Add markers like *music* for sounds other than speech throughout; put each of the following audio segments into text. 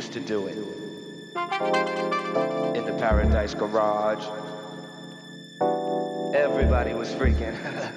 used to do it in the Paradise Garage. Everybody was freaking. *laughs*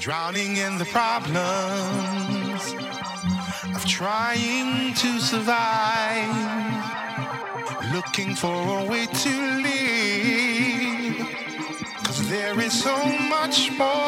drowning in the problems of trying to survive, looking for a way to live. Cause there is so much more.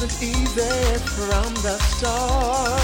Wasn't easy from the start.